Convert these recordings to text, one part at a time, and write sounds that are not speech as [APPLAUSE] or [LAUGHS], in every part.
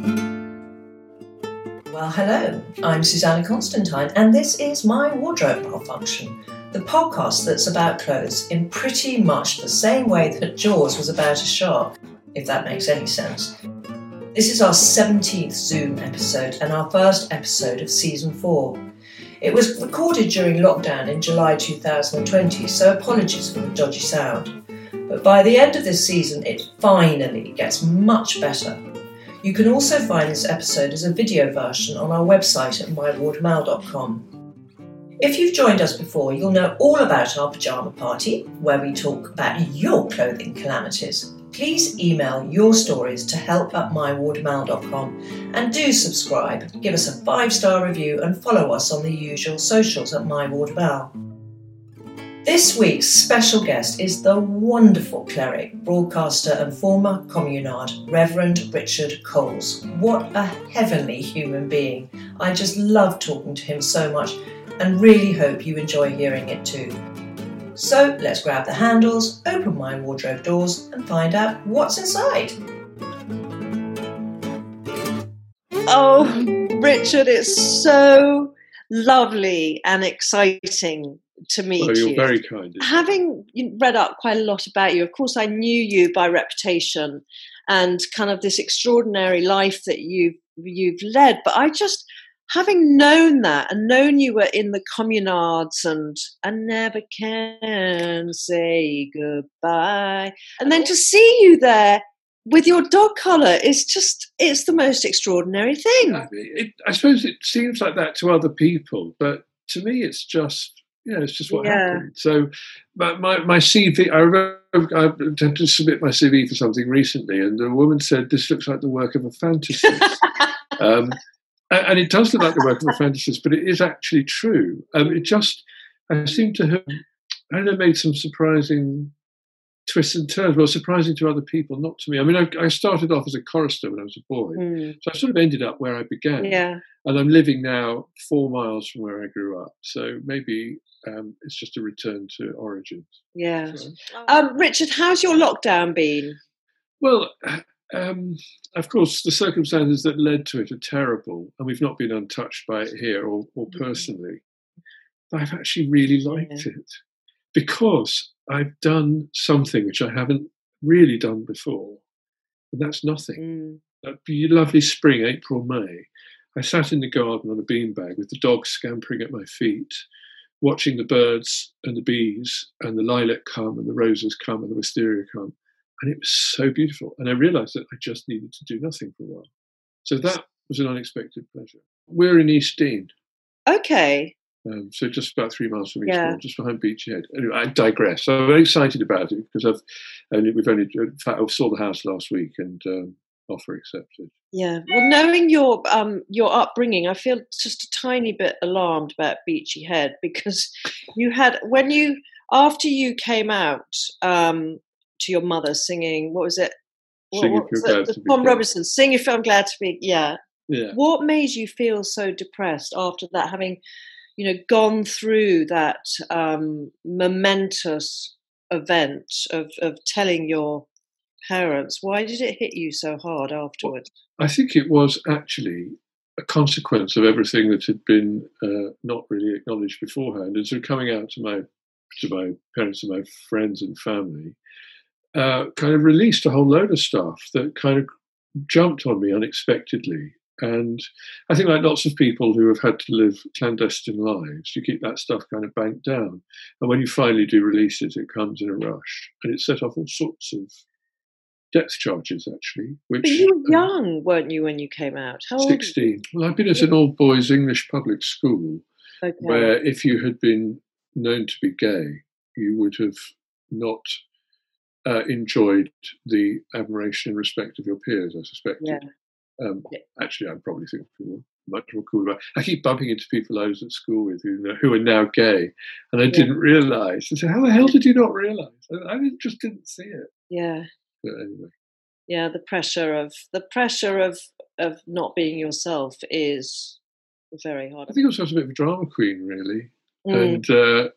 Well, hello, I'm Susannah Constantine, and this is my Wardrobe Malfunction, the podcast that's about clothes in pretty much the same way that Jaws was about a shark, if that makes any sense. This is our 17th Zoom episode and our first episode of season 4. It was recorded during lockdown in July 2020, so apologies for the dodgy sound. But by the end of this season, it finally gets much better. You can also find this episode as a video version on our website at mywardmail.com. If you've joined us before, you'll know all about our pyjama party, where we talk about your clothing calamities. Please email your stories to help at mywardmail.com and do subscribe, give us a five star review, and follow us on the usual socials at mywardmail. This week's special guest is the wonderful cleric, broadcaster, and former communard, Reverend Richard Coles. What a heavenly human being! I just love talking to him so much and really hope you enjoy hearing it too. So let's grab the handles, open my wardrobe doors, and find out what's inside. Oh, Richard, it's so lovely and exciting to meet well, you're you. very kind. Having read up quite a lot about you, of course, I knew you by reputation and kind of this extraordinary life that you've you've led. But I just, having known that and known you were in the communards and I never can say goodbye, and then to see you there with your dog collar is just it's the most extraordinary thing. It, I suppose it seems like that to other people, but to me, it's just know, it's just what Yeah. happened. So, my, my, my CV, I remember I had to submit my CV for something recently, and the woman said, This looks like the work of a fantasist. [LAUGHS] um, and, and it does look like the work of a fantasist, but it is actually true. Um, it just, I seem to have, I don't know, made some surprising twists and turns. Well, surprising to other people, not to me. I mean, I, I started off as a chorister when I was a boy, Mm, so I sort of ended up where I began yeah. and I'm living now four miles from where I grew up. So maybe um, it's just a return to origins. Yeah. So- Um, Richard, how's your lockdown been? well, um, of course, the circumstances that led to it are terrible, and we've not been untouched by it here or, or Mhm. personally. But I've actually really liked it because I've done something which I haven't really done before, and that's nothing. Mm. that lovely spring, April, May, I sat in the garden on a beanbag with the dogs scampering at my feet, watching the birds and the bees and the lilac come and the roses come and the wisteria come. And it was so beautiful. And I realized that I just needed to do nothing for a while. So that was an unexpected pleasure. We're in East Dean, Okay. Um, so just about three miles from East Yeah. Just behind Beachy Head. Anyway, I digress. So I'm very excited about it because I've only, we've only, in fact, I saw the house last week and um, offer accepted. Yeah. Well, knowing your um your upbringing, I feel just a tiny bit alarmed about Beachy Head [LAUGHS] because you had when you after you came out um to your mother singing what was it? What, Sing what was You're? Glad to Tom. Robinson, sing if I'm glad to be. Yeah. Yeah. What made you feel so depressed after that, having you know gone through that um, momentous event of of telling your parents? Why did it hit you so hard afterwards? I think it was actually a consequence of everything that had been uh, not really acknowledged beforehand, and so coming out to my to my parents and my friends and family, uh, kind of released a whole load of stuff that kind of jumped on me unexpectedly. And I think, like lots of people who have had to live clandestine lives, you keep that stuff kind of banked down. And when you finally do release it, it comes in a rush, and it set off all sorts of depth charges, actually. Which But you were um, young, weren't you, when you came out? How old? 16. Well, I've been at an all boys English public school Okay. where if you had been known to be gay, you would have not uh, enjoyed the admiration and respect of your peers. I suspect. Yeah. Um, Actually, I'm probably think people much more cool about. I keep bumping into people I was at school with who, who are now gay, and I yeah. didn't realise. I said, "How the hell did you not realise?" I, I just didn't see it. Yeah. But anyway. Yeah, the pressure of the pressure of of not being yourself is very hard. I think I was a bit of a drama queen, really, mm. and uh,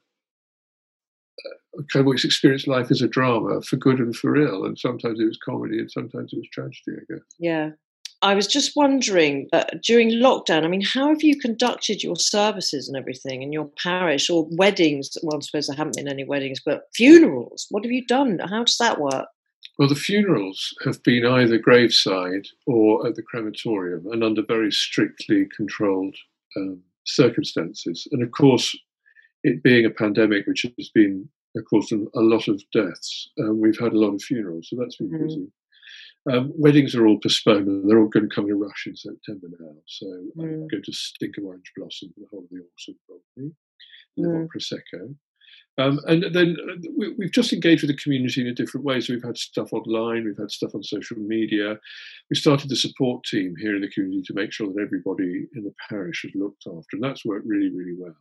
kind of always experienced life as a drama for good and for ill, and sometimes it was comedy and sometimes it was tragedy. I guess. Yeah, I was just wondering uh, during lockdown. I mean, how have you conducted your services and everything in your parish or weddings? Well, I suppose there haven't been any weddings, but funerals. What have you done? How does that work? Well, the funerals have been either graveside or at the crematorium, and under very strictly controlled um, circumstances. And of course, it being a pandemic, which has been, of course, a lot of deaths, um, we've had a lot of funerals, so that's been mm. busy. Um, weddings are all postponed, and they're all going to come in a rush in September now. So mm. I'm going to stink of orange blossom for the whole of the autumn, probably. Live mm. prosecco. Um, and then uh, we, have just engaged with the community in a different way. So we've had stuff online, we've had stuff on social media. We started the support team here in the community to make sure that everybody in the parish is looked after, and that's worked really, really well.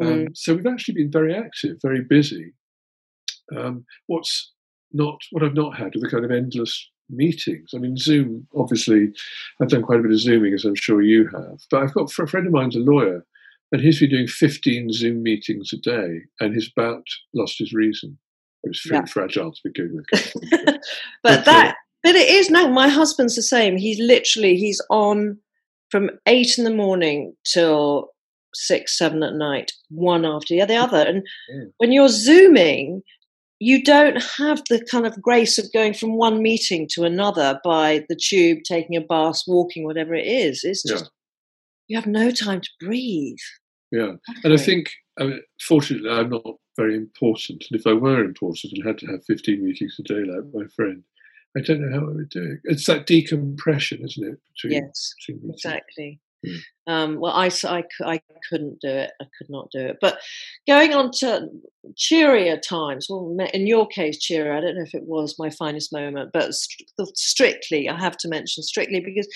Um, mm. Um, so we've actually been very active, very busy. Um, what's not what I've not had are the kind of endless meetings. I mean, Zoom. Obviously, I've done quite a bit of zooming, as I'm sure you have. But I've got a friend of mine's a lawyer, and he's been doing 15 Zoom meetings a day, and he's about lost his reason. It was yeah. fragile to begin with. [LAUGHS] [LAUGHS] but, but that, uh, but it is no. My husband's the same. He's literally he's on from eight in the morning till six, seven at night, one after the other. And yeah. when you're zooming, you don't have the kind of grace of going from one meeting to another by the tube, taking a bus, walking, whatever it is. It's just yeah. you have no time to breathe. Yeah, and I think, I mean, fortunately, I'm not very important. And if I were important and had to have 15 meetings a day like my friend, I don't know how I would do it. It's that decompression, isn't it? Between, yes, between exactly. Hmm. Um, well, I, I, I couldn't do it. I could not do it. But going on to cheerier times, well, in your case, cheerier, I don't know if it was my finest moment, but strictly, I have to mention strictly because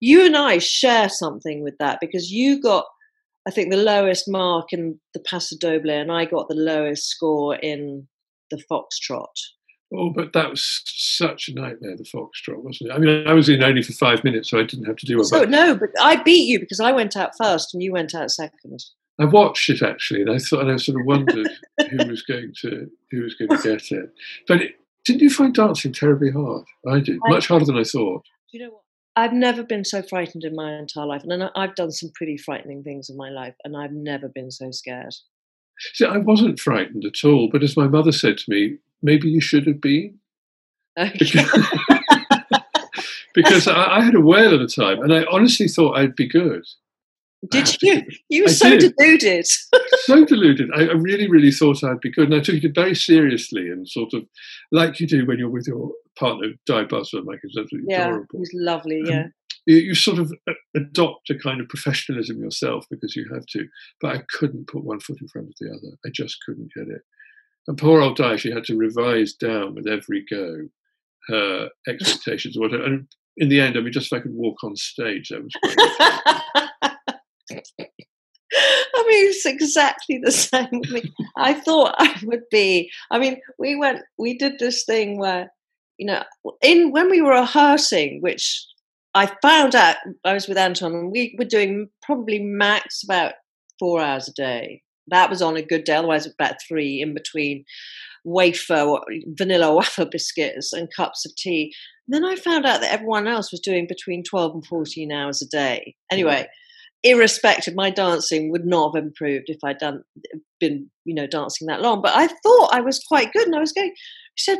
you and I share something with that because you got – I think the lowest mark in the Paso Doble, and I got the lowest score in the Foxtrot. Oh, but that was such a nightmare, the Foxtrot, wasn't it? I mean, I was in only for five minutes, so I didn't have to do it. So, no, but I beat you because I went out first and you went out second. I watched it actually, and I thought, and I sort of wondered [LAUGHS] who was going to who was going [LAUGHS] to get it. But it, didn't you find dancing terribly hard? I did, I, much harder than I thought. Do you know what? I've never been so frightened in my entire life, and I've done some pretty frightening things in my life, and I've never been so scared. See, I wasn't frightened at all, but as my mother said to me, maybe you should have been. Okay. Because, [LAUGHS] because I, I, had a whale at the time, and I honestly thought I'd be good. Did you? [LAUGHS] You were I so did. deluded. so deluded. I, I really, really thought I'd be good, and I took it very seriously, and sort of like you do when you're with your partner, Di Buswell, like is absolutely yeah, adorable. He's lovely. Yeah. Um, you, you, sort of uh, adopt a kind of professionalism yourself because you have to. But I couldn't put one foot in front of the other. I just couldn't get it. And poor old Di, she had to revise down with every go her expectations. and in the end, I mean, just if I could walk on stage, that was great. [LAUGHS] I mean, it's exactly the same with me. I thought I would be. I mean, we went, we did this thing where, you know, in when we were rehearsing, which I found out I was with Anton, and we were doing probably max about four hours a day. That was on a good day. Otherwise, about three in between wafer, vanilla [LAUGHS] wafer biscuits, and cups of tea. And then I found out that everyone else was doing between twelve and fourteen hours a day. Anyway irrespective, my dancing would not have improved if I'd done been, you know, dancing that long. But I thought I was quite good, and I was going. She said,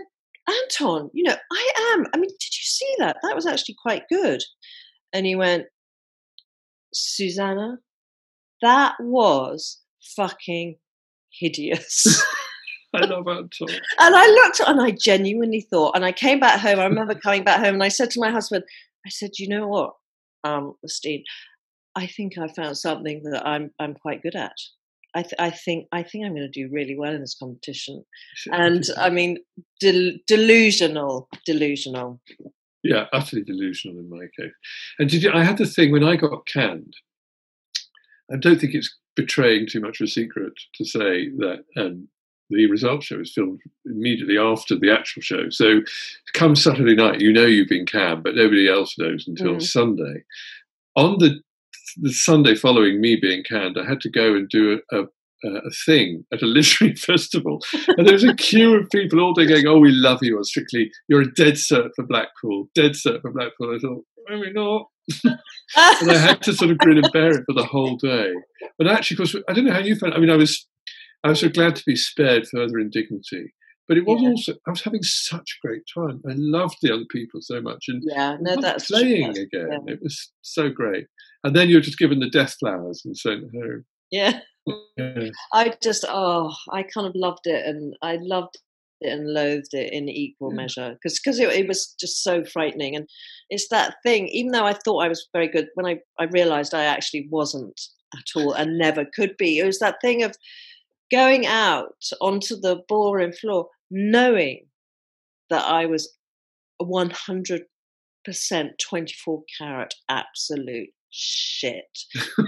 "Anton, you know, I am. I mean, did you see that? That was actually quite good." And he went, "Susannah, that was fucking hideous." [LAUGHS] I [LAUGHS] love Anton. and I looked and I genuinely thought, and I came back home. I remember coming back home and I said to my husband, I said, you know what, um, Steve, I think I found something that I'm I'm quite good at. I, th- I think I think I'm going to do really well in this competition, and I mean, del- delusional, delusional. Yeah, utterly delusional in my case. And did you, I had the thing when I got canned. I don't think it's betraying too much of a secret to say that um, the results show is filmed immediately after the actual show. So come Saturday night, you know you've been canned, but nobody else knows until mm. Sunday. On the the Sunday following me being canned, I had to go and do a, a, a thing at a [LAUGHS] literary festival, and there was a queue of people all day going, "Oh, we love you!" Strictly, "You're a dead cert for Blackpool, dead cert for Blackpool." I thought, maybe not. [LAUGHS] and I had to sort of grin and bear it for the whole day. But actually, of course, I don't know how you felt. I mean, I was I was so glad to be spared further indignity. But it was yeah. also I was having such a great time. I loved the other people so much, and yeah, no, that's playing true. again. Yeah. It was so great. And then you're just given the death flowers and sent home. Yeah. yeah. I just oh, I kind of loved it, and I loved it and loathed it in equal measure because because it, it, was just so frightening. And it's that thing. Even though I thought I was very good, when I I realised I actually wasn't at all and never could be. It was that thing of going out onto the ballroom floor knowing that I was 100% 24 carat absolute shit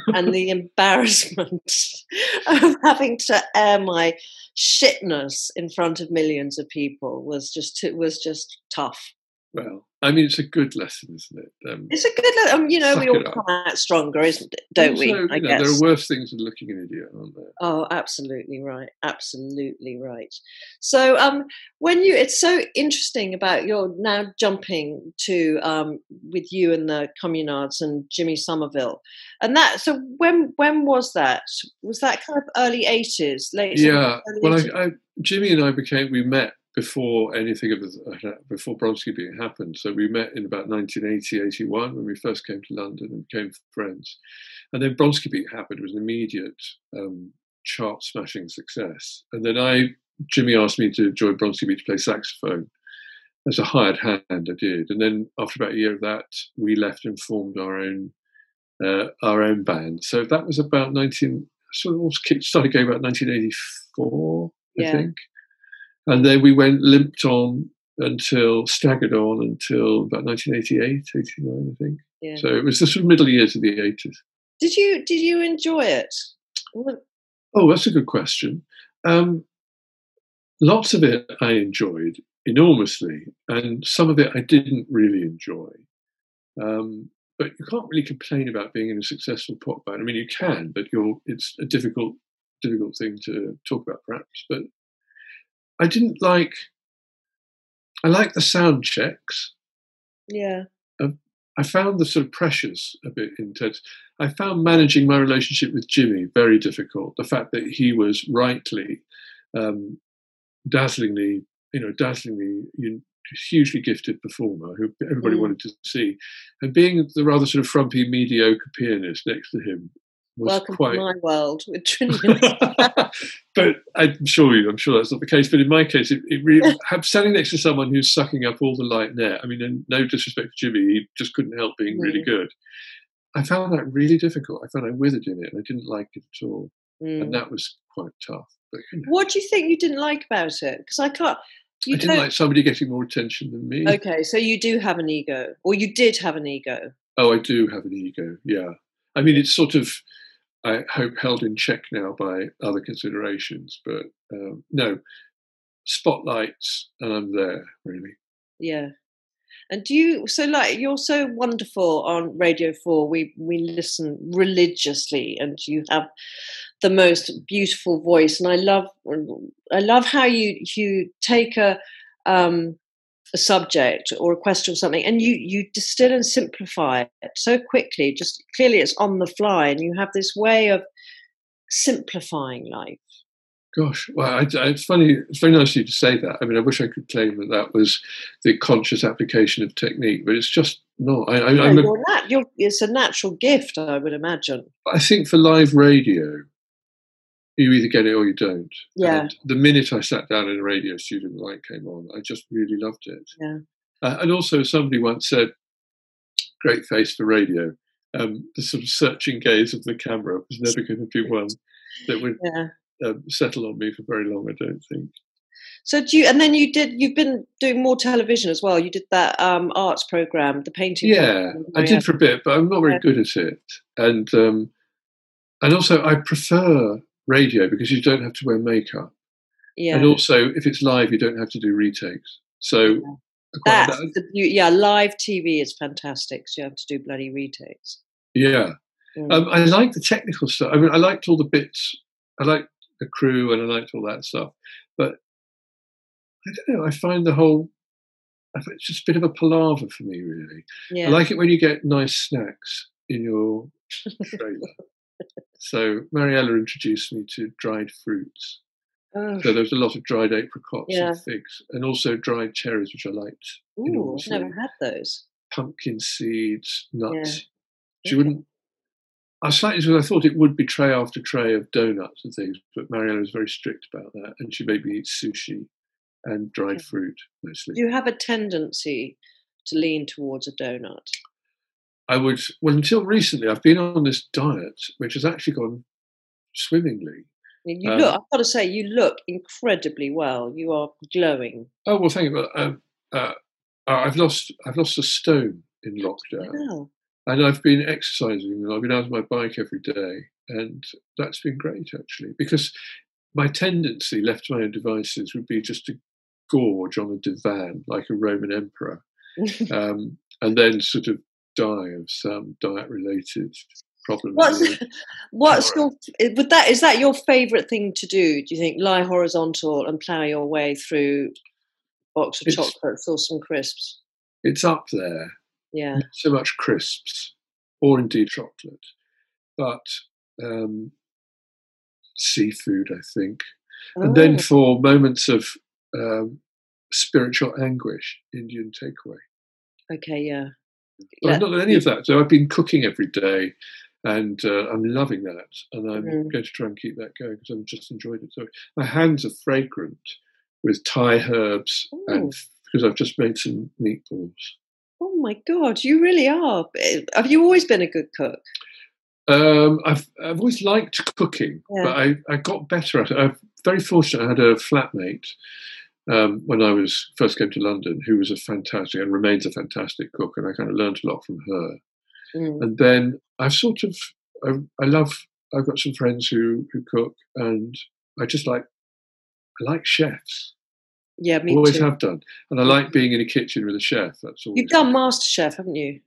and the embarrassment [LAUGHS] of having to air my shitness in front of millions of people was just it was just tough. Well I mean, it's a good lesson, isn't it? Um, it's a good lesson. Um, you know, we all come out stronger, isn't it? Don't also, we? I know, guess there are worse things than looking an idiot, aren't there? Oh, absolutely right. Absolutely right. So, um, when you, it's so interesting about you're now jumping to um, with you and the Communards and Jimmy Somerville, and that. So, when when was that? Was that kind of early eighties, late? Yeah. Well, I, I, Jimmy and I became we met before anything of the, before Bronski Beat happened. So we met in about 1980, 81 when we first came to London and became friends. And then Bronski Beat happened. It was an immediate um, chart smashing success. And then I, Jimmy asked me to join Bronski Beat to play saxophone. As a hired hand, I did. And then after about a year of that, we left and formed our own uh, our own band. So that was about 19, sort of started going about 1984, yeah. I think. And then we went limped on until staggered on until about 1988, 89, I think. Yeah. So it was the sort of middle years of the 80s. Did you did you enjoy it? Oh, that's a good question. Um, lots of it I enjoyed enormously, and some of it I didn't really enjoy. Um, but you can't really complain about being in a successful pop band. I mean, you can, but it's a difficult difficult thing to talk about, perhaps. But I didn't like. I like the sound checks. Yeah. I found the sort of pressures a bit intense. I found managing my relationship with Jimmy very difficult. The fact that he was rightly, um, dazzlingly, you know, dazzlingly, you hugely gifted performer who everybody mm. wanted to see, and being the rather sort of frumpy, mediocre pianist next to him Welcome quite... to my world [LAUGHS] with Trinny. [LAUGHS] but I'm sure you, I'm sure that's not the case. But in my case, it, it really [LAUGHS] standing next to someone who's sucking up all the light and air. I mean, no disrespect to Jimmy, he just couldn't help being mm. really good. I found that really difficult. I found I withered in it, and I didn't like it at all, mm. and that was quite tough. But, you know. What do you think you didn't like about it? Because I can't. You I didn't like somebody getting more attention than me. Okay, so you do have an ego, or you did have an ego. Oh, I do have an ego. Yeah, I mean, it's sort of I hope held in check now by other considerations. But um, no, spotlights, and I'm there really. Yeah. And do you so like you're so wonderful on Radio Four? We we listen religiously, and you have the most beautiful voice. And I love I love how you you take a um, a subject or a question or something and you you distill and simplify it so quickly. Just clearly it's on the fly and you have this way of simplifying life. Gosh well I, I, it's funny it's very nice of you to say that. I mean i wish i could claim that that was the conscious application of technique but it's just not. I, I, no, you're nat- you're, it's a natural gift i would imagine. I think for live radio you either get it or you don't. Yeah. And the minute I sat down in a radio studio and the light came on, I just really loved it. Yeah. Uh, and also, somebody once said, "Great face for radio." Um, the sort of searching gaze of the camera was never going to be one that would Yeah. uh, settle on me for very long. I don't think. So do you? And then you did. You've been doing more television as well. You did that um, arts program, the painting. Yeah. I did for a bit, but I'm not very good at it. And um, and also, I prefer radio because you don't have to wear makeup, Yeah. and also if it's live, you don't have to do retakes. So Yeah. That's the yeah. Live TV is fantastic. So you have to do bloody retakes. yeah, Mm. um, I like the technical stuff. I mean, I liked all the bits. I liked the crew, and I liked all that stuff. But I don't know. I find the whole. It's just a bit of a palaver for me, really. yeah. I like it when you get nice snacks in your trailer. [LAUGHS] so Mariella introduced me to dried fruits. Oh, So there was a lot of dried apricots Yeah. and figs, and also dried cherries, which I liked. ooh. I've never had those. Pumpkin seeds, nuts. Yeah. She wouldn't. I slightly because I thought it would be tray after tray of donuts and things, but Mariella was very strict about that, and she made me eat sushi and dried Yeah. fruit mostly. Do you have a tendency to lean towards a donut? I would well until recently I've been on this diet which has actually gone swimmingly. You Um, look. I've got to say, you look incredibly well. You are glowing. Oh well, thank you. But, um, uh, I've lost I've lost a stone in lockdown, Wow. and I've been exercising. and I've been out on my bike every day, and that's been great actually. Because my tendency, left to my own devices, would be just to gorge on a divan like a Roman emperor, [LAUGHS] um, and then sort of die of some diet-related problem. What's [LAUGHS] what's your would that is that your favourite thing to do? Do you think lie horizontal and plough your way through box of It's- chocolates or some crisps? It's up there. Yeah. not so much crisps or indeed chocolate, but um, seafood, I think. And then Oh, for moments of um, spiritual anguish, Indian takeaway. okay, yeah. But Yeah. I've not done any of that. So I've been cooking every day and uh, I'm loving that. And I'm Mhm. going to try and keep that going because I've just enjoyed it. So my hands are fragrant with Thai herbs and because I've just made some meatballs. Oh my god, you really are. Eh, Have you always been a good cook? Um, I've I've always liked cooking, Yeah. but I, I got better at it. I'm very fortunate. I had a flatmate um, when I was first came to London, who was a fantastic and remains a fantastic cook, and I kind of learned a lot from her. Mm. And then I've sort of I, I love. I've got some friends who who cook, and I just like I like chefs. Yeah, me too. always too. have done, and I like being in a kitchen with a chef. That's all. You've done MasterChef, haven't you?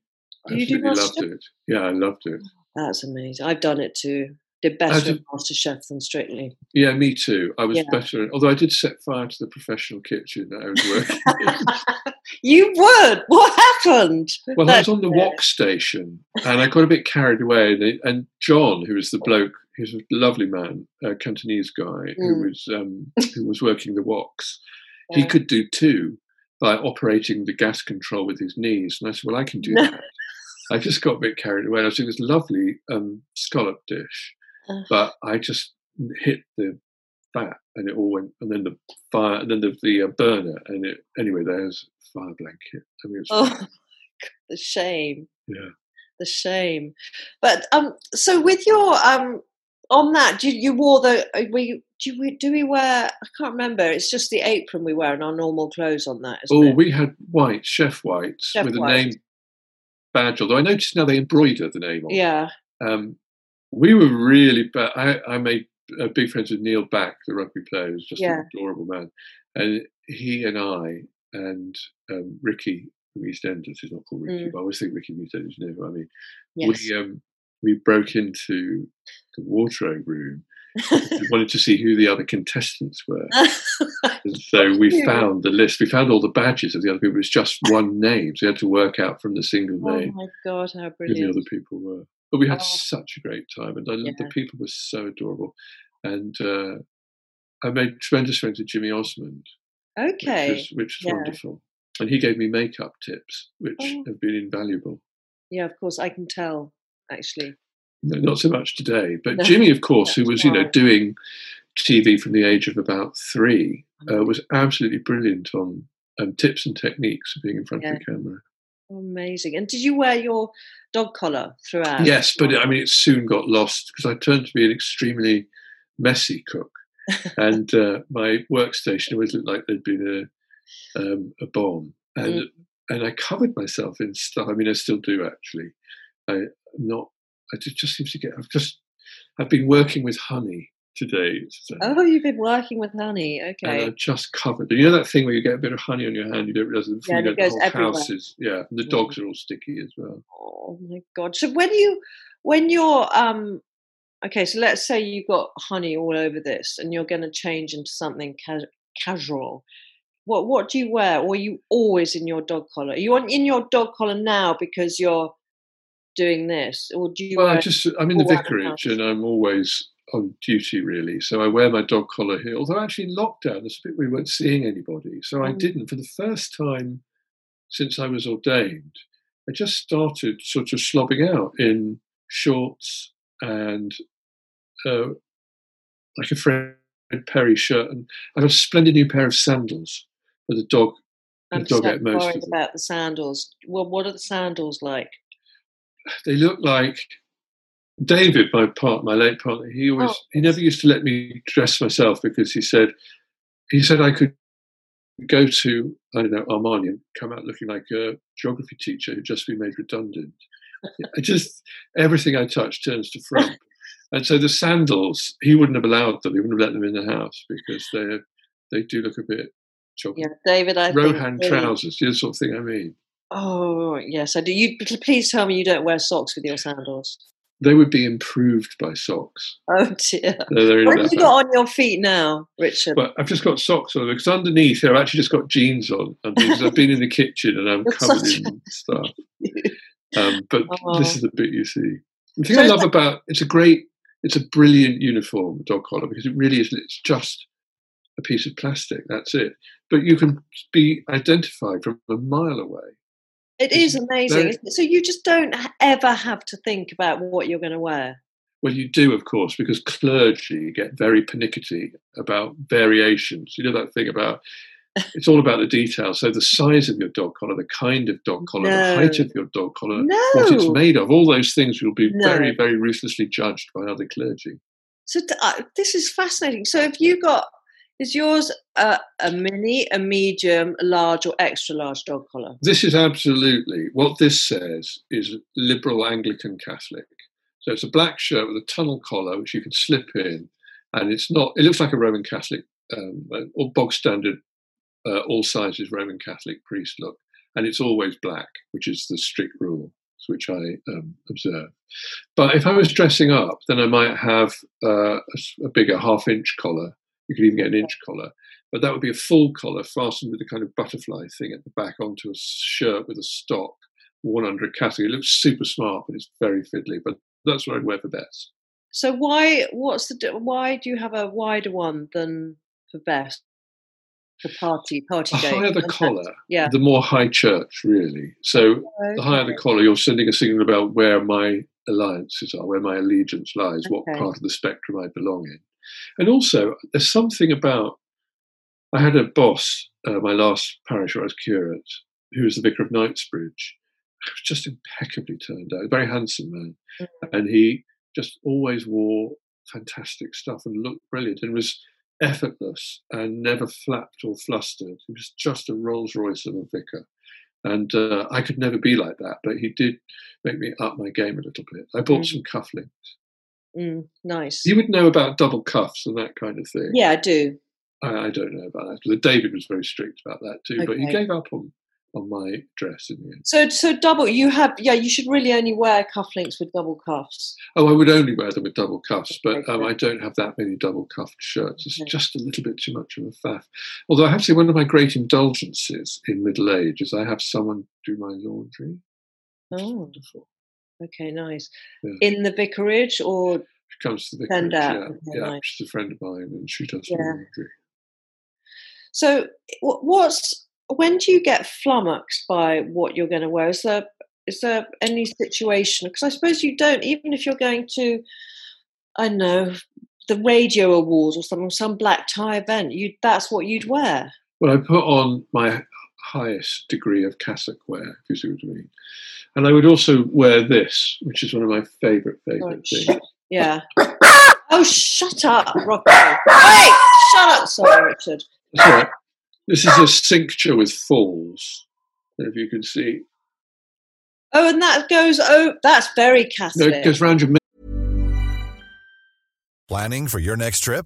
I you do loved it. Yeah, I loved it. That's amazing. I've done it too. Did better did- at MasterChef than Strictly. Yeah, me too. I was Yeah. better, although I did set fire to the professional kitchen that I was working. [LAUGHS] in. you would. What happened? well, I was on the That's- wok station, and I got a bit carried away. And, it- and John, who was the bloke, he's a lovely man, a Cantonese guy who Mm. was um, who was working the woks. He could do two by operating the gas control with his knees, and I said, "Well, I can do that." I just got a bit carried away. I was doing this lovely um, scallop dish, Uh. but I just hit the fat, and it all went, and then the fire, and then the, the uh, burner, and it. Anyway, there's fire blanket. I mean, it's Oh, my [LAUGHS] the shame. yeah. The shame. But um, so with your um, on that, you you wore the uh, we do we do we wear? I can't remember. It's just the apron we wear and our normal clothes on that. Oh, it? we had white chef whites Chef with a name badge. Although I noticed now they embroider the name on. yeah. Um, we were really bad. I, I made uh, big friends with Neil Back, the rugby player, who's just Yeah. an adorable man, and he and I and um, Ricky from EastEnders, he's not called Ricky, Mm. but I always think Ricky from EastEnders. You know who I mean? Yes. We um, we broke into the wardrobe room. we wanted to [LAUGHS] see who the other contestants were. [LAUGHS] And so we found the list. We found all the badges of the other people. It was just one name. So we had to work out from the single name. oh name my god, how brilliant. who the other people were. But we had Oh. such a great time, and I, the people were so adorable. And uh, I made tremendous friends with Jimmy Osmond, Okay. which was, which was yeah. wonderful. And he gave me makeup tips, which Oh. have been invaluable. Yeah, of course, I can tell. Actually, No, not so much today, but No, Jimmy, of course, who was you know doing TV from the age of about three, uh, Mm. was absolutely brilliant on um, tips and techniques of being in front of the camera. Amazing. And did you wear your dog collar throughout? Yes, but I mean, it soon got lost because I turned to be an extremely messy cook, [LAUGHS] and uh, my workstation always looked like there'd been a um, a bomb, and mm. and I covered myself in stuff. I mean, I still do actually. I, am not. I just, just seems to get. I've just. I've been working with honey today. So. Oh, you've been working with honey. Okay. And I'm just covered. You know that thing where you get a bit of honey on your hand, you don't realize it yeah, you the whole everywhere. house is. Yeah, and the dogs are all sticky as well. Oh my god! So when you when you're um okay, so let's say you've got honey all over this, and you're going to change into something ca- casual. What what do you wear? Or are you always in your dog collar? Are you on, in your dog collar now because you're doing this, or do you? Well, I just I'm in the vicarage, and I'm always on duty really. So I wear my dog collar here. Although actually in lockdown, this bit we weren't seeing anybody, so mm. I didn't for the first time since I was ordained. I just started sort of slobbing out in shorts and uh, like a Fred Perry shirt, and I have a splendid new pair of sandals for the dog. I'm the dog so worried about the sandals. Well, what are the sandals like? They look like David, my part, my late partner. He always, oh. he never used to let me dress myself because he said, he said I could go to I don't know Armani and come out looking like a geography teacher who'd just been made redundant. [LAUGHS] I just everything I touch turns to frump. and so the sandals, he wouldn't have allowed them. He wouldn't have let them in the house because they they do look a bit chocolate. Yeah, David, I Rohan think, trousers, the sort of thing I mean. Oh yes, I do. You please tell me you don't wear socks with your sandals. They would be improved by socks. [LAUGHS] Oh dear! what have you got on your feet now, Richard? Well, I've just got socks on because underneath here I've actually just got jeans on. Because I've been in the kitchen and I'm [LAUGHS] covered in stuff. [LAUGHS] Um, but oh. this is the bit you see. The thing so I love about it's a great, it's a brilliant uniform, dog collar, because it really is. It's just a piece of plastic. That's it. But you can be identified from a mile away. It it's amazing. So you just don't ever have to think about what you're going to wear. Well, you do, of course, because clergy get very pernickety about variations. You know that thing about it's all about the details. So the size of your dog collar, the kind of dog collar, no. the height of your dog collar, no. what it's made of, all those things will be no. very, very ruthlessly judged by other clergy. So uh, this is fascinating. So if you got, is yours a, a mini, a medium, a large, or extra large dog collar? This is absolutely what this says is liberal Anglican Catholic. So it's a black shirt with a tunnel collar which you can slip in, and it's not. It looks like a Roman Catholic um, or bog standard uh, all sizes Roman Catholic priest look, and it's always black, which is the strict rule, which I um, observe. But if I was dressing up, then I might have uh, a, a, bigger half-inch collar. You could even get an inch collar, but that would be a full collar fastened with a kind of butterfly thing at the back onto a shirt with a stock worn under a cassock. It looks super smart, but it's very fiddly. But that's what I'd wear for best. So why? What's the? Why do you have a wider one than for best? the party party the higher the collar yeah the more high church really so okay. the higher the collar you're sending a signal about where my alliances are where my allegiance lies okay. what part of the spectrum i belong in and also there's something about i had a boss uh, my last parish where i was curate who was the vicar of knightsbridge he was just impeccably turned out a very handsome man mm-hmm. and he just always wore fantastic stuff and looked brilliant and was effortless and never flapped or flustered. He was just a Rolls Royce of a vicar. And uh, I could never be like that, but he did make me up my game a little bit. I bought mm. some cufflinks. Mm, nice. You would know about double cuffs and that kind of thing. Yeah, I do. I, I don't know about that. David was very strict about that too, okay. but he gave up on on my dress in the end. So, so double. You have, yeah. You should really only wear cufflinks with double cuffs. Oh, I would only wear them with double cuffs, but um, I don't have that many double cuffed shirts. It's okay. just a little bit too much of a faff. Although I have to say, one of my great indulgences in middle age is I have someone do my laundry. Oh, wonderful. Okay, nice. Yeah. In the vicarage or? She comes to the vicarage. Yeah, okay, yeah. Nice. She's a friend of mine, and she does yeah. laundry. So, what's when do you get flummoxed by what you're going to wear? Is there is there any situation? Because I suppose you don't, even if you're going to, I don't know, the radio awards or something, some black tie event. You that's what you'd wear. Well, I put on my highest degree of cassock wear, if you see what I mean. And I would also wear this, which is one of my favourite favourite things. Yeah. [LAUGHS] Oh, shut up, Rocky. Hey, shut up. Sorry, Richard. Right. This is a cincture with falls. If you can see. Oh, and that goes. Oh, that's very No, Catholic. it goes round your Planning for your next trip?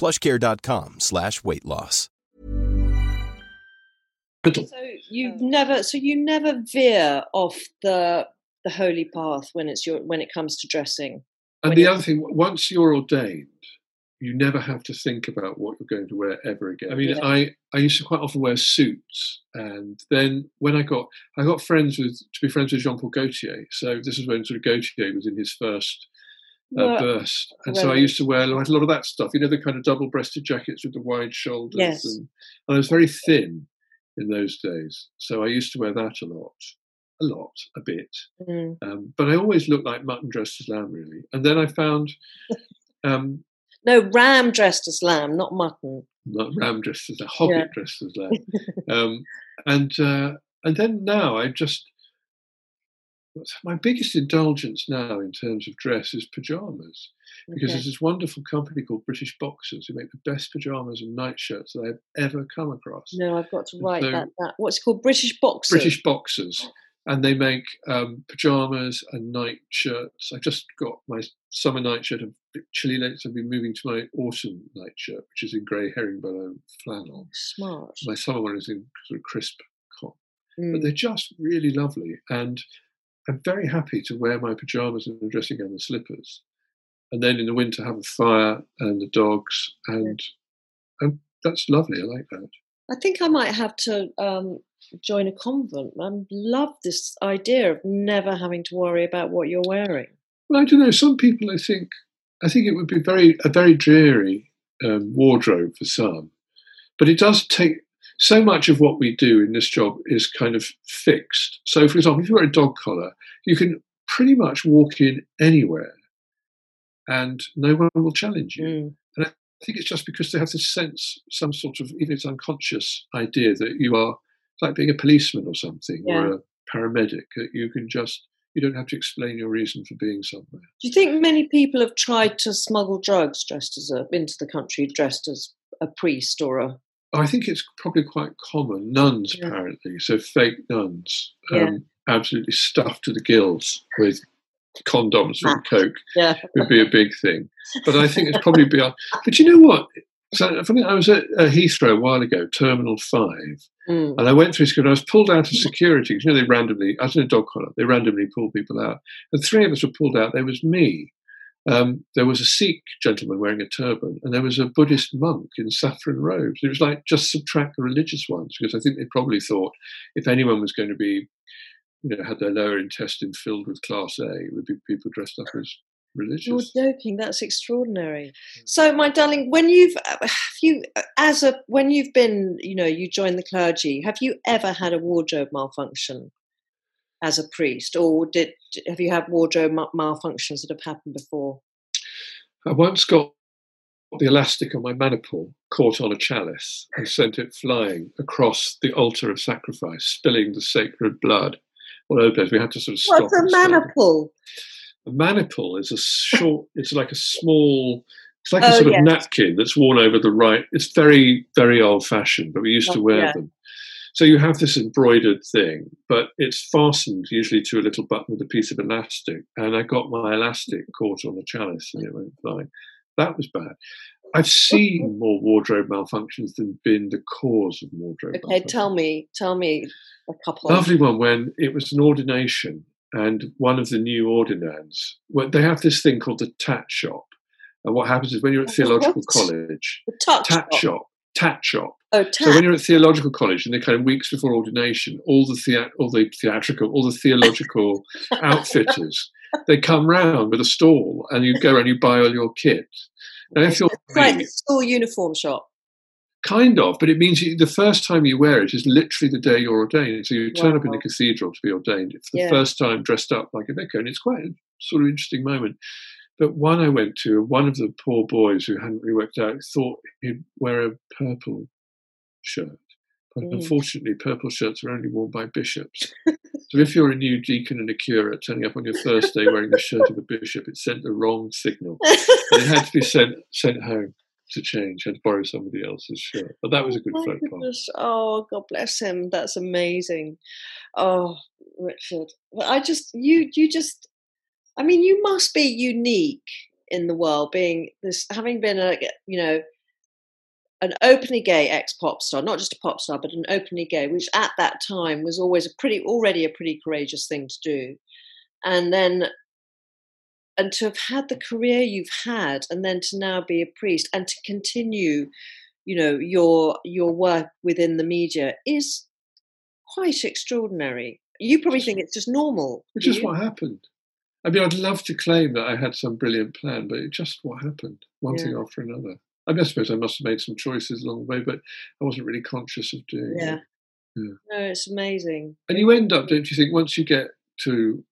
plushcare.com slash weight loss. So you never, so you never veer off the the holy path when it's your when it comes to dressing. And when the other thing, once you're ordained, you never have to think about what you're going to wear ever again. I mean, Yeah. I, I used to quite often wear suits, and then when I got I got friends with to be friends with Jean Paul Gaultier. So this is when sort of Gaultier was in his first uh, burst, and so I used to wear a lot of that stuff. You know, the kind of double-breasted jackets with the wide shoulders, Yes. and, and I was very thin in those days, so I used to wear that a lot, a lot, a bit. Mm. Um, but I always looked like mutton dressed as lamb, really. And then I found [LAUGHS] um, No, ram dressed as lamb, not mutton. not ram dressed as a hobbit Yeah. dressed as lamb. um, and uh, and then now I just my biggest indulgence now in terms of dress is pajamas because Okay. there's this wonderful company called British Boxers who make the best pajamas and nightshirts that I've ever come across. No, I've got to write so- that, that. What's it called? British boxers. British Boxers, and they make um, pajamas and night shirts. I just got my summer night shirt. A bit chilly so I've been moving to my autumn nightshirt, which is in grey herringbone flannel. Smart. My summer one is in sort of crisp cotton. But Mm. they're just really lovely, and I'm very happy to wear my pajamas and a dressing gown and slippers, and then in the winter have a fire and the dogs, and and that's lovely. I like that. I think I might have to um, join a convent. I love this idea of never having to worry about what you're wearing. Well, I don't know. Some people, I think, I think it would be very a very dreary um, wardrobe for some, but it does take so much of what we do in this job is kind of fixed. So, for example, if you wear a dog collar, you can pretty much walk in anywhere, and no one will challenge you. Mm. I think it's just because they have this sense, some sort of even it's unconscious idea that you are like being a policeman or something or a paramedic. That you can just you don't have to explain your reason for being somewhere. Do you think many people have tried to smuggle drugs dressed as a into the country dressed as a priest or a? I think it's probably quite common. Nuns, Yeah. apparently, so fake nuns, Yeah. um, absolutely stuffed to the gills with condoms and coke Yeah. would be a big thing. But I think it's probably beyond. [LAUGHS] But you know what? So I was at uh, Heathrow a while ago, Terminal Five, Mm. and I went through security. I was pulled out of security because you know they randomly, I was in a dog collar, they randomly pull people out. And three of us were pulled out. There was me. Um, there was a Sikh gentleman wearing a turban, and there was a Buddhist monk in saffron robes. It was like just subtract the religious ones because I think they probably thought if anyone was going to be, you know, had their lower intestine filled with Class A, it would be people dressed up as religious. You're joking. That's extraordinary. Mm. So, my darling, when you've uh, have you uh, as a when you've been, you know, you joined the clergy. Have you ever had a wardrobe malfunction as a priest, or did have you had wardrobe malfunctions that have happened before? I once got the elastic on my maniple caught on a chalice and sent it flying across the altar of sacrifice, spilling the sacred blood all over. We had to sort of stop. What's a maniple? A maniple is a short. it's like a small. It's like a Oh, sort yes. of napkin that's worn over the right. It's very, very old-fashioned, but we used to Oh, wear yeah. them. So you have this embroidered thing, but it's fastened usually to a little button with a piece of elastic. And I got my elastic caught on the chalice, and it went flying. That was bad. I've seen [LAUGHS] more wardrobe malfunctions than been the cause of wardrobe. Okay, tell me, tell me a couple. Lovely one when it was an ordination, and one of the new ordinands. Well, they have this thing called the tat shop, and what happens is when you're at [LAUGHS] theological What? college, The touch tat shop. shop, tat shop. Oh, So when you're at theological college and the kind of weeks before ordination, all the thea- all the theatrical, all the theological [LAUGHS] outfitters, they come round with a stall and you go and you buy all your kit. Now, if you're It's like the school uniform shop. kind of, but it means you, the first time you wear it is literally the day you're ordained. So you turn up in the cathedral to be ordained for the Yeah. first time dressed up like a vicar, and it's quite a sort of interesting moment. But one I went to, one of the poor boys who hadn't really worked out thought he'd wear a purple shirt. But Mm. unfortunately, purple shirts are only worn by bishops. [LAUGHS] so if you're a new deacon and a curate turning up on your first day wearing the shirt of a bishop, it sent the wrong signal. And it had to be sent sent home to change. Had to borrow somebody else's shirt. But that was a good My folk Oh, God bless him. That's amazing. Oh, Richard. Well, I just, you, you just, I mean, you must be unique in the world, being this, having been a, you know, an openly gay ex pop star, not just a pop star, but an openly gay, which at that time was always a pretty, already a pretty courageous thing to do. And then, and to have had the career you've had, and then to now be a priest and to continue you know your your work within the media is quite extraordinary you probably think it's just normal Which is you? what happened. I mean, I'd love to claim that I had some brilliant plan, but it just what happened, one thing after another. I, mean, I suppose I must have made some choices along the way, but I wasn't really conscious of doing yeah it. Yeah. no it's amazing And you end up, don't you think, once you get to,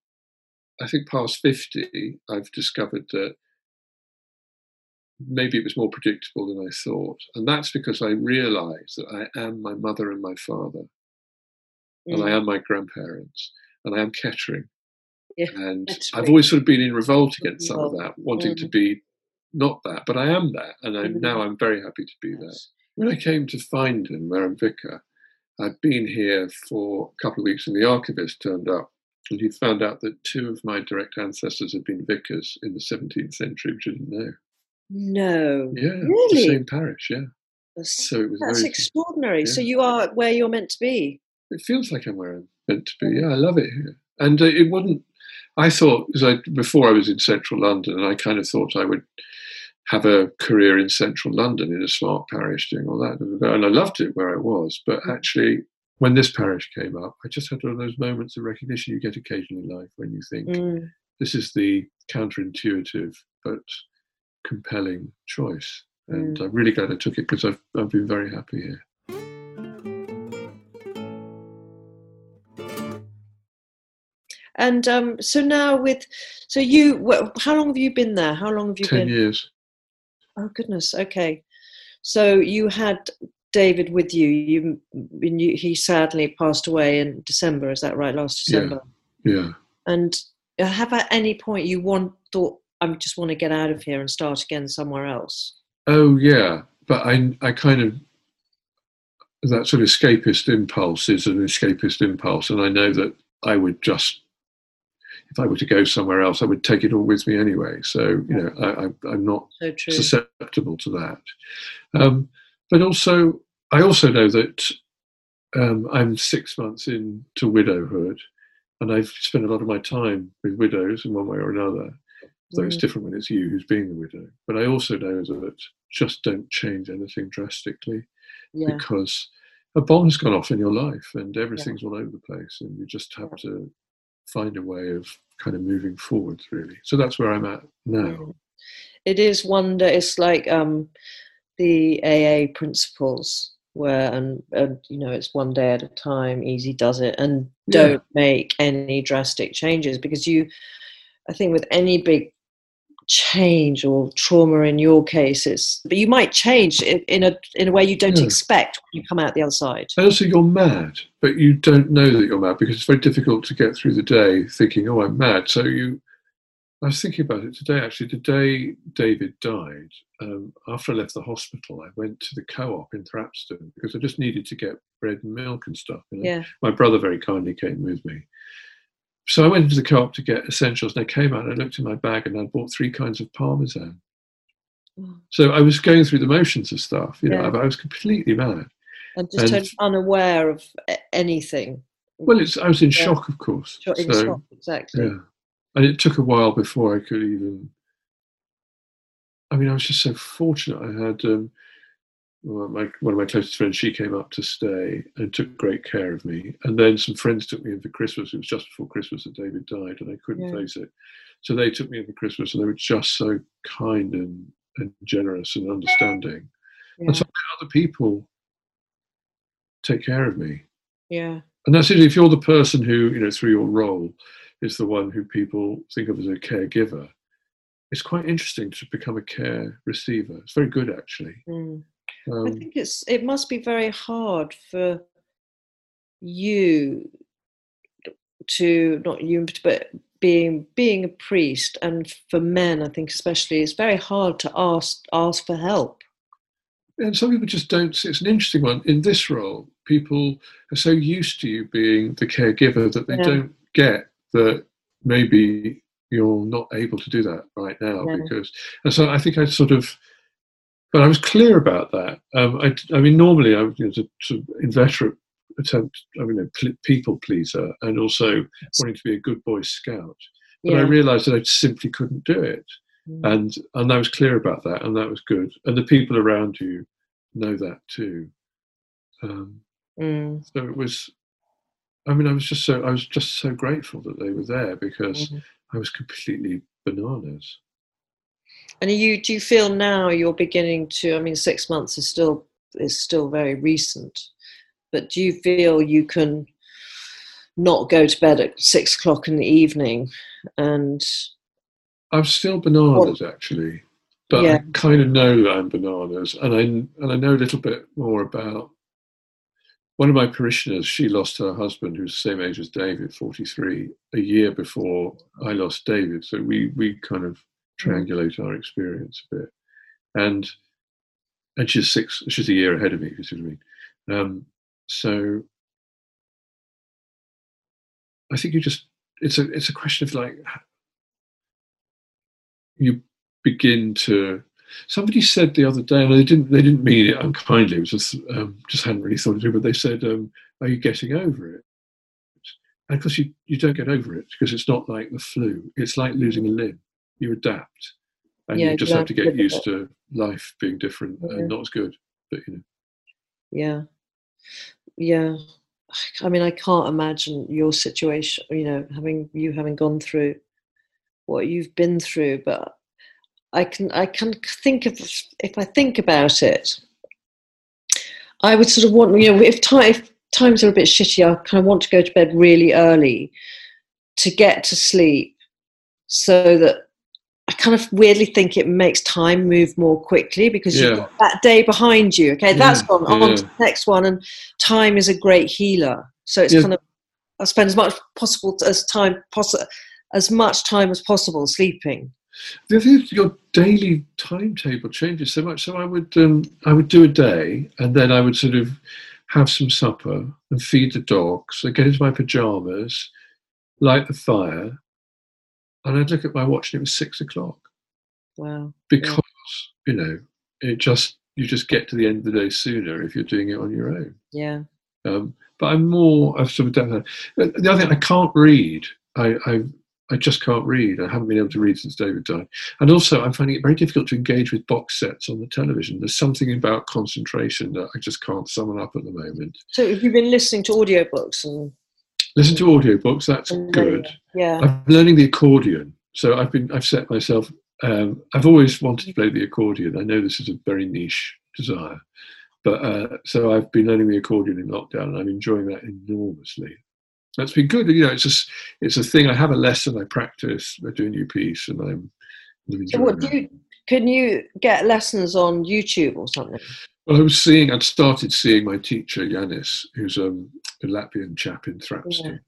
I think past 50, I've discovered that maybe it was more predictable than I thought. And that's because I realized that I am my mother and my father, and I Mm. am my grandparents, and I am Kettering. Yeah, And I've always sort of been in revolt against some of that, wanting to Mm. be not that, but I am that. And I'm, Mhm. now I'm very happy to be that. Yes. When I came to Finedon, where I'm vicar, I'd been here for a couple of weeks and the archivist turned up and he found out that two of my direct ancestors had been vicars in the 17th century, which I didn't know. no Yeah, Really? the same parish, yeah. that's, So it was that's very, extraordinary so you are where you're meant to be it feels like I'm where I'm meant to be. Yeah, I love it here. And uh, it wouldn't, I thought, because I, before I was in central London, and I kind of thought I would have a career in central London in a smart parish doing all that. And I loved it where I was. But actually, when this parish came up, I just had one of those moments of recognition you get occasionally in life when you think, Mm. this is the counterintuitive but compelling choice. And I'm really glad I took it because I've, I've been very happy here. And um so now with so you how long have you been there how long have you 10 been years. Oh goodness. Okay. So you had David with you. You, you he sadly passed away in December. Is that right? Last December. Yeah. And uh, have at any point you want thought I just want to get out of here and start again somewhere else? Oh yeah, but I I kind of that sort of escapist impulse is an escapist impulse, and I know that I would just if I were to go somewhere else, I would take it all with me anyway. So you know, I, I'm not So susceptible to that. Um, but also, I also know that um, I'm six months into widowhood, and I've spent a lot of my time with widows in one way or another. Though it's Mm. different when it's you who's being the widow. But I also know that just don't change anything drastically yeah. because a bomb's gone off in your life and everything's all over the place, and you just have to find a way of kind of moving forwards, really. So that's where I'm at now. Mm. It is wonder. It's like um, the AA principles, where and, and you know it's one day at a time. Easy does it, and don't make any drastic changes because you. I think with any big change or trauma in your cases but you might change in, in a in a way you don't Yeah. expect when you come out the other side. Also, you're mad, but you don't know that you're mad because it's very difficult to get through the day thinking, "Oh, I'm mad." So you, I was thinking about it today. Actually, the day David died, um, after I left the hospital, I went to the co-op in Thrapston because I just needed to get bread and milk and stuff. You know? Yeah, My brother very kindly came with me. So I went into the co-op to get essentials, and I came out and I looked in my bag and I bought three kinds of parmesan. Mm. So I was going through the motions of stuff. You know, Yeah. I, I was completely mad. And just And- unaware of anything. Well, it's I was in Yeah. shock, of course. In So, shock, exactly. Yeah, and it took a while before I could even. I mean, I was just so fortunate. I had um, my one of my closest friends. She came up to stay and took great care of me. And then some friends took me in for Christmas. It was just before Christmas that David died, and I couldn't Yeah. face it. So they took me in for Christmas, and they were just so kind and, and generous and understanding. Yeah. And so other people take care of me. yeah. And that's it. If you're the person who, you know, through your role, is the one who people think of as a caregiver, it's quite interesting to become a care receiver. It's very good, actually. Mm. I Um, think it's it must be very hard for you to not you but being being a priest and for men I think especially it's very hard to ask ask for help. and some people just don't. It's an interesting one. In this role, people are so used to you being the caregiver that they Yeah. don't get that maybe you're not able to do that right now Yeah. because. And so I think I sort of. But I was clear about that. Um, I, I mean, normally I was you know, to, to inveterate attempt. I mean, a pl- people pleaser, and also wanting to be a good boy scout. But I realised that I simply couldn't do it Mm. and and I was clear about that, and that was good. And the people around you know that too. Um, Mm, so it was. I mean, I was just so I was just so grateful that they were there because mm. I was completely bananas. And you do you feel now you're beginning to I mean six months is still is still very recent, but do you feel you can not go to bed at six o'clock in the evening and I'm still bananas actually, but Yeah. I kind of know that I'm bananas, and I and I know a little bit more about. One of my parishioners, she lost her husband, who's the same age as David, 43, a year before I lost David. So we we kind of triangulate our experience a bit, and and she's six, she's a year ahead of me. if You see what I mean? Um, so I think you just it's a it's a question of like you begin to somebody said the other day and they didn't they didn't mean it unkindly it was just um, just hadn't really thought of it through but they said um, are you getting over it and of course you, you don't get over it because it's not like the flu it's like losing a limb you adapt and Yeah, you just have to get used to life being different Yeah. and mm-hmm. not as good but you know. Yeah. Yeah. I mean i can't imagine your situation you know having you having gone through what you've been through but i can i can think of if i think about it i would sort of want you know if, time, if times are a bit shitty i kind of want to go to bed really early to get to sleep so that I kind of weirdly think it makes time move more quickly because Yeah. you've got that day behind you. Okay, that's Yeah, gone on to the next one, and time is a great healer. So it's Yeah. kind of I spend as much possible as time possi as much time as possible sleeping. The other thing is your daily timetable changes so much. So I would um, I would do a day, and then I would sort of have some supper and feed the dogs. I get into my pajamas, light the fire, and I'd look at my watch, and it was six o'clock Wow. because you know it just you just get to the end of the day sooner if you're doing it on your own. Yeah. Um, but I'm more. I've sort of done that. The other thing, I can't read. I, I I just can't read. I haven't been able to read since David died. And also, I'm finding it very difficult to engage with box sets on the television. There's something about concentration that I just can't summon up at the moment. So have you been listening to audiobooks and Listen to audiobooks. That's good. Yeah. I'm learning the accordion. So I've been. I've set myself. Um, I've always wanted to play the accordion. I know this is a very niche desire, but uh, so I've been learning the accordion in lockdown, and I'm enjoying that enormously. That's been good. You know, it's just it's a thing. I have a lesson. I practice. I do a new piece, and I'm, I'm So what do you can you get lessons on YouTube or something? Well, I was seeing. I'd started seeing my teacher Yanis, who's um, a Latvian chap in Thrapston,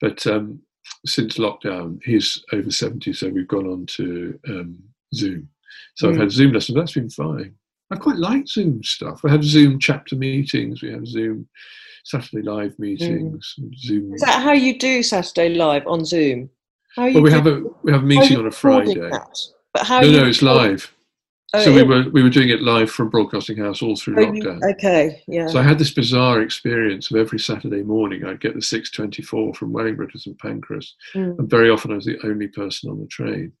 but um, since lockdown, he's over seventy, so we've gone on to um, Zoom. So I've Mm. had Zoom lessons. That's been fine. I quite like Zoom stuff. We have Zoom chapter meetings. We have Zoom Saturday live meetings. Zoom. Is that how you do Saturday Live on Zoom? How are you Well, we have a we have a meeting on a Friday. that? But how No, you no, it's live. Oh, so we it- were we were doing it live from Broadcasting House all through oh, you- lockdown. okay, yeah. So I had this bizarre experience of every Saturday morning I'd get the 624 from Wellingborough to St Pancras, Mm. and very often I was the only person on the train.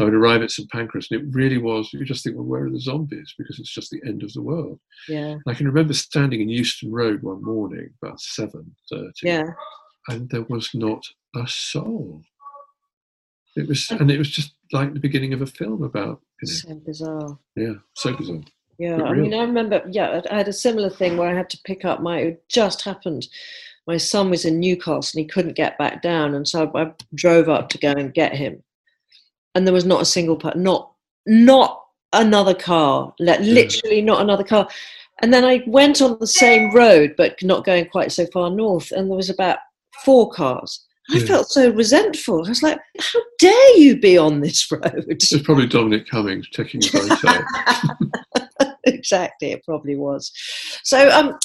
I would arrive at St Pancras, and it really was. You just think, well, where are the zombies? Because it's just the end of the world. yeah, And I can remember standing in Euston Road one morning about seven thirty, yeah. and there was not a soul. It was, and it was just like the beginning of a film about, you know, So bizarre. yeah, so bizarre. Yeah, I mean, I remember. Yeah, I had a similar thing where I had to pick up my. It just happened. My son was in Newcastle and he couldn't get back down, and so I drove up to go and get him. And there was not a single part, not not another car, li- literally not another car. And then I went on the same road, but not going quite so far north, and there was about four cars. I Yeah. felt so resentful. I was like, "How dare you be on this road?" It's probably Dominic Cummings checking his [LAUGHS] eyesight. exactly, it probably was. So, um,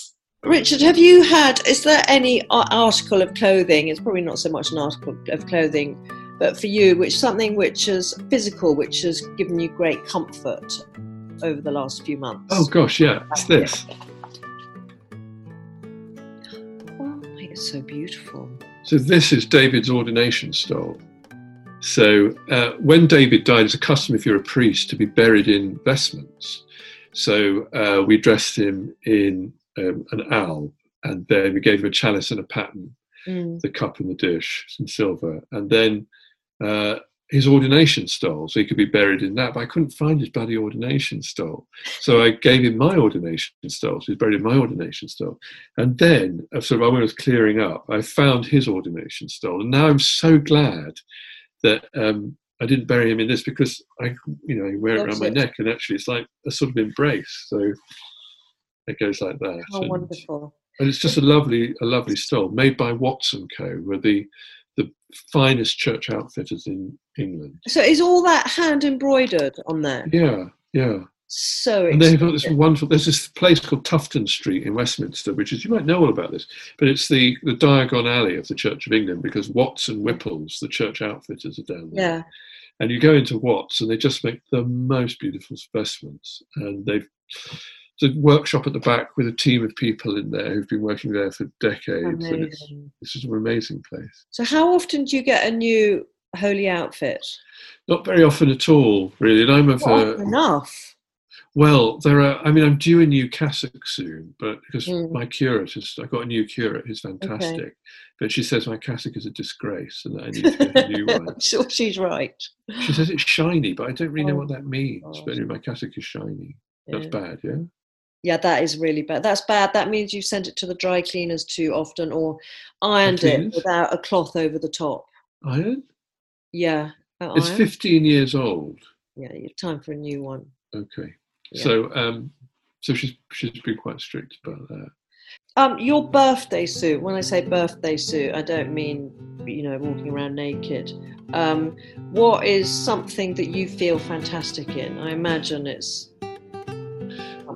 Richard, have you had? Is there any article of clothing? It's probably not so much an article of clothing, but for you, which something which is physical, which has given you great comfort over the last few months. Oh gosh, yeah, it's this. Oh, it's so beautiful. So this is David's ordination stole. So uh, when David died, it's a custom if you're a priest to be buried in vestments. So uh, we dressed him in um, an alb, and then we gave him a chalice and a paten, Mm. the cup and the dish some silver, and then uh, his ordination stole, so he could be buried in that. But I couldn't find his bloody ordination stole, so I gave him my ordination stole. So he's buried in my ordination stole. And then, uh, sort of, when I was clearing up, I found his ordination stole, and now I'm so glad that um, I didn't bury him in this because I, you know, I wear it around my neck, and actually, it's like a sort of embrace. So it goes like that. How and, wonderful. and it's just a lovely, a lovely stole made by Watts and Co. Who are the the finest church outfitters in England. So, is all that hand embroidered on there? Yeah, yeah. So And they've got this wonderful. There's this place called Tufton Street in Westminster, which is you might know all about this, but it's the the Diagon Alley of the Church of England because Watts and Wippells, the church outfitters, are down there. Yeah. And you go into Watts, and they just make the most beautiful specimens, And they've the workshop at the back with a team of people in there who've been working there for decades. And it's, it's just an amazing place. So, how often do you get a new holy outfit? Not very often at all, really. And I'm of a, enough. Well, there are. I mean, I'm due a new cassock soon, but because Mm. my curate is, I got a new curate who's fantastic, but she says my cassock is a disgrace and that I need to get a new [LAUGHS] one. I'm sure she's right. She says it's shiny, but I don't really know Oh, what that means. gosh. But anyway, my cassock is shiny. That's bad, yeah. Yeah, that is really bad. That's bad. That means you sent it to the dry cleaners too often or ironed it without a cloth over the top. Iron. Yeah. It's iron. 15 years old. Yeah, you have time for a new one. Okay. Yeah. So, um, so she's she's been quite strict about that. Um, your birthday suit. When I say birthday suit, I don't mean you know walking around naked. Um, what is something that you feel fantastic in? I imagine it's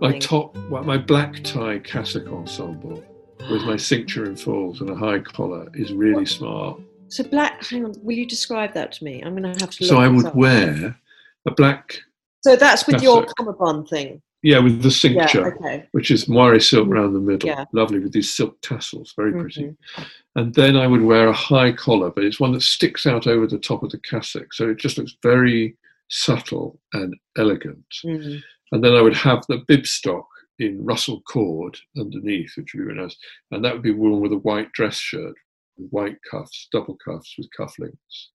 My top, my black tie cassock ensemble with my [GASPS] cincture and falls and a high collar is really smart. So black. Hang on. Will you describe that to me? I'm going to have to. So I would up. wear a black, So that's with your cassock. cummerbund thing. yeah, with the Yeah. cincture, Okay. which is moire silk around the middle, Yeah. lovely with these silk tassels, very pretty. Mhm. And then I would wear a high collar, but it's one that sticks out over the top of the cassock, so it just looks very subtle and elegant. Mhm. And then I would have the bib stock in Russell cord underneath, which would be very nice. And that would be worn with a white dress shirt, with white cuffs, double cuffs with cufflinks.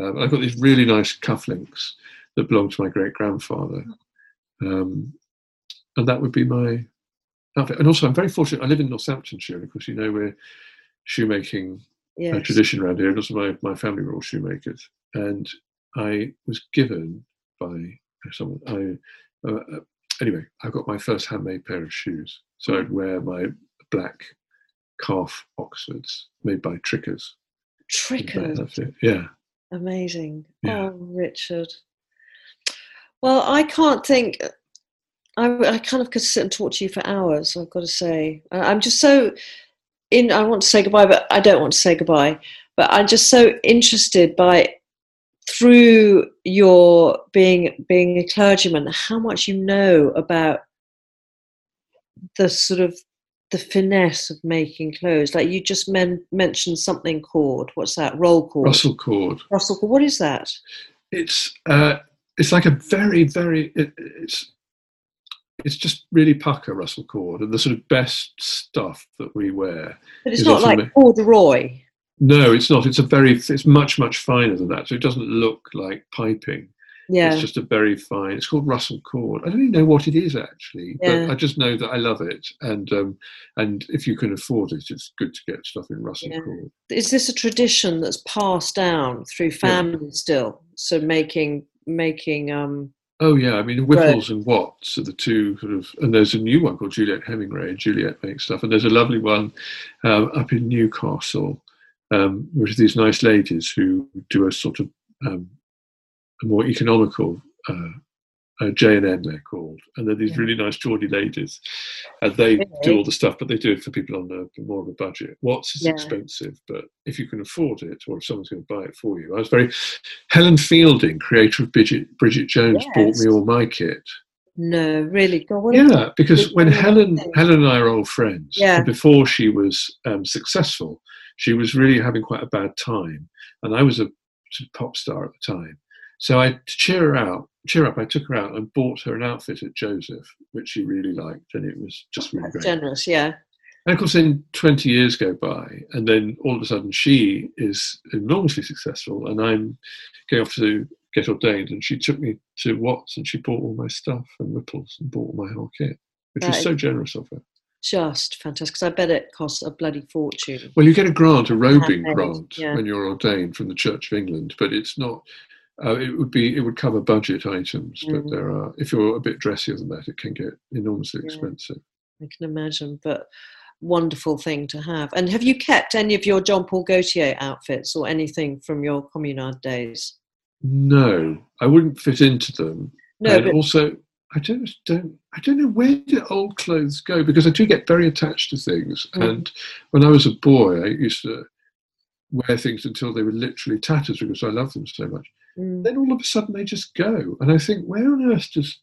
Um, I've got these really nice cufflinks that belong to my great grandfather. Um, and that would be my outfit. And also, I'm very fortunate. I live in Northamptonshire, and of course, you know, we're shoemaking a Yes. tradition around here. And also, my, my family were all shoemakers. And I was given by someone, I, uh, uh, anyway, I got my first handmade pair of shoes. So I'd wear my black calf Oxfords made by Tricker's. Tricker's. Yeah. Amazing. Yeah. Oh, Richard. Well, I can't think. I, I kind of could sit and talk to you for hours. I've got to say, I'm just so in. I want to say goodbye, but I don't want to say goodbye. But I'm just so interested by through your being being a clergyman, how much you know about the sort of the finesse of making clothes. Like you just men- mentioned something cord. What's that? Roll cord. Russell cord. Russell cord. What is that? It's uh, it's like a very very it, it's it's just really pucker Russell cord and the sort of best stuff that we wear. But it's not like corduroy. No, it's not. It's a very. It's much much finer than that. So it doesn't look like piping. Yeah. It's just a very fine. It's called Russell cord. I don't even know what it is actually, Yeah. but I just know that I love it. And um, and if you can afford it, it's good to get stuff in Russell Yeah. cord. is this a tradition that's passed down through family still? So making making um Oh yeah, I mean Wippells and Watts are the two sort of, and there's a new one called Juliet Hemingray. Juliet makes stuff, and there's a lovely one um, up in Newcastle, um, which are these nice ladies who do a sort of um, a more economical uh, uh, J and M. They're called, and they're these Yeah. really nice Geordie ladies, and they do all the stuff, but they do it for people on a more of a budget. Watts is Yeah. expensive, but if you can afford it, or if someone's going to buy it for you, I was very Helen Fielding, creator of Bridget, Bridget Jones, bought me all my kit. no, really God, Yeah, because when Helen. Helen and I are old friends, Yeah. before she was um, successful, she was really having quite a bad time, and I was a pop star at the time. So I to cheer her out, cheer up. I took her out and bought her an outfit at Joseph, which she really liked, and it was just really that's great. generous, yeah. And of course, then 20 years go by, and then all of a sudden she is enormously successful, and I'm going off to get ordained. And she took me to Watts and she bought all my stuff and Wippells and bought all my whole kit, which was so generous of her. Just fantastic. Because I bet it costs a bloody fortune. Well, you get a grant, a robing grant, yeah. when you're ordained from the Church of England, but it's not. Uh, it would be. It would cover budget items, but Mm. there are. If you're a bit dressier than that, it can get enormously Yeah. expensive. I can imagine, but wonderful thing to have. And have you kept any of your John Paul Gaultier outfits or anything from your communard days? No, I wouldn't fit into them. No, and but also I don't don't I don't know where do old clothes go because I do get very attached to things. Mm. And when I was a boy, I used to wear things until they were literally tatters because I loved them so much. Mm, Then all of a sudden they just go, and I think, where on earth does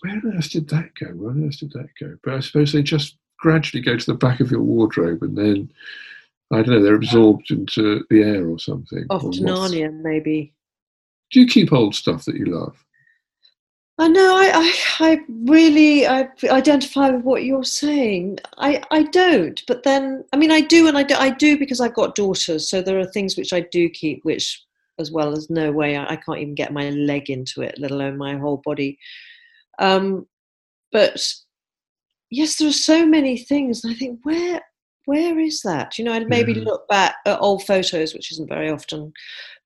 where on earth did that go? Where on earth did that go? But I suppose they just gradually go to the back of your wardrobe, and then I don't know, they're absorbed into the air or something. off or to. Narnia, maybe. Do you keep old stuff that you love? I know. I, I, I really, I identify with what you're saying. I, I don't, but then, I mean, I do, and I do, I do because I've got daughters. So there are things which I do keep, which, as well as no way, I, I can't even get my leg into it, let alone my whole body. Um, but yes, there are so many things. And I think, where, where is that? You know, I'd maybe Yeah. look back at old photos, which isn't very often,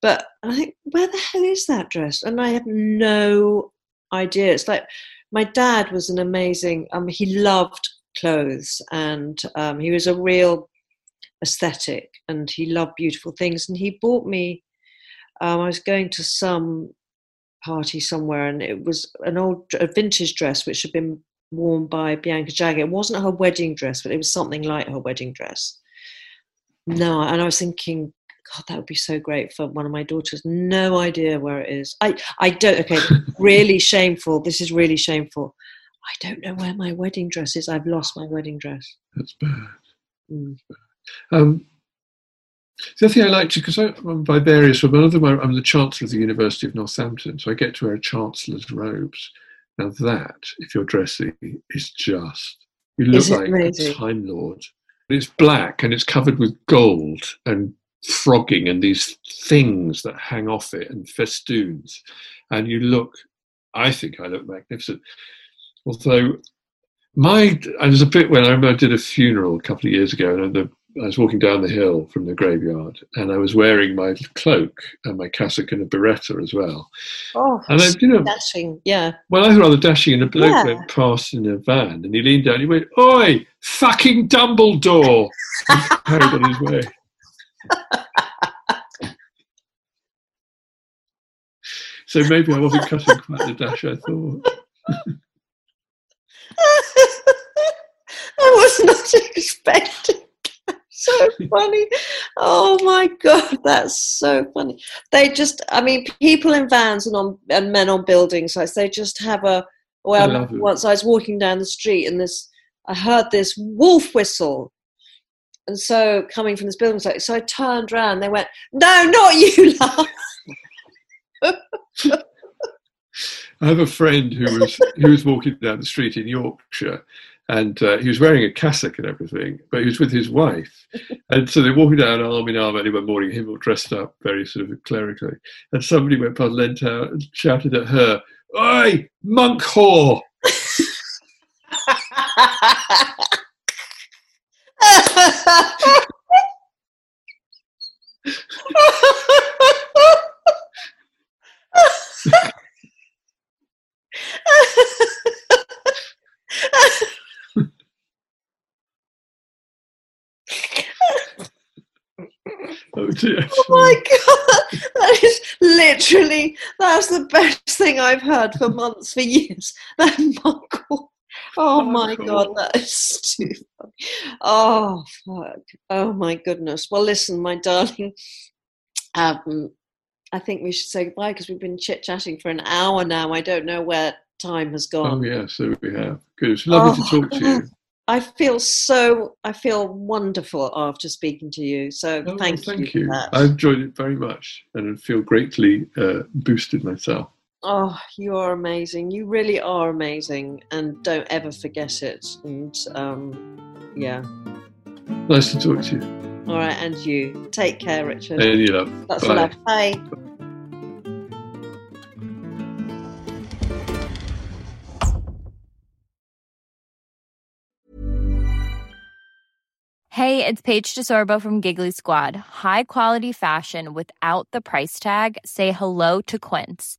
but I think, where the hell is that dress? And I have no idea. It's like my dad was an amazing. Um, he loved clothes, and um, he was a real aesthetic, and he loved beautiful things. And he bought me. Um, I was going to some party somewhere, and it was an old, a vintage dress which had been worn by Bianca Jagger. It wasn't her wedding dress, but it was something like her wedding dress. No, and I was thinking, God, that would be so great for one of my daughters. No idea where it is. I, I don't. Okay, really [LAUGHS] shameful. This is really shameful. I don't know where my wedding dress is. I've lost my wedding dress. That's bad. Mm. Um, the other thing I like to, because I'm by various, one of them, I'm I'm the Chancellor of the University of Northampton, so I get to wear a Chancellor's robes. Now that, if you're dressy, is just, you look like amazing? a Time Lord. It's black and it's covered with gold and frogging and these things that hang off it and festoons. And you look, I think I look magnificent. Although my, and there's a bit when I remember I did a funeral a couple of years ago and the, I was walking down the hill from the graveyard and I was wearing my cloak and my cassock and a biretta as well. Oh, And I, you know, dashing. Yeah. well, I was rather dashing, and a bloke Yeah. went past in a van, and he leaned down. He went, "Oi, fucking Dumbledore!" [LAUGHS] and carried on his way. So maybe I wasn't cutting quite the dash I thought. I was not expecting so funny. Oh my god, that's so funny. They just, I mean, people in vans and on and men on building sites, they just have a. Well, once I was walking down the street and this, I heard this wolf whistle, and so coming from this building site, so I turned around. They went, "No, not you, love." [LAUGHS] I have a friend who was who was walking down the street in Yorkshire, and uh, he was wearing a cassock and everything, but he was with his wife, and so they're walking down arm in arm one morning, him all dressed up very sort of clerically, and somebody went past, leant out, and shouted at her, "Oi, monk whore!" [LAUGHS] Oh dear. Oh my god, that is literally that's the best thing I've heard for months, for years. That monk. Oh my god, that is [LAUGHS] too funny. Oh fuck. Oh my goodness. Well, listen, my darling. Um, I think we should say goodbye because we've been chit chatting for an hour now. I don't know where time has gone. Oh yes, so we have. Good. It's lovely oh, to talk to you. [LAUGHS] I feel so. I feel wonderful after speaking to you. So oh, thank, thank you. you. I enjoyed it very much, and I feel greatly uh, boosted myself. Oh, you are amazing. You really are amazing, and don't ever forget it. And um, yeah. Nice to talk to you. All right, and you. Take care, Richard. And you love. That's Bye. love. Bye. Hey, it's Paige DeSorbo from Giggly Squad. High quality fashion without the price tag. Say hello to Quince.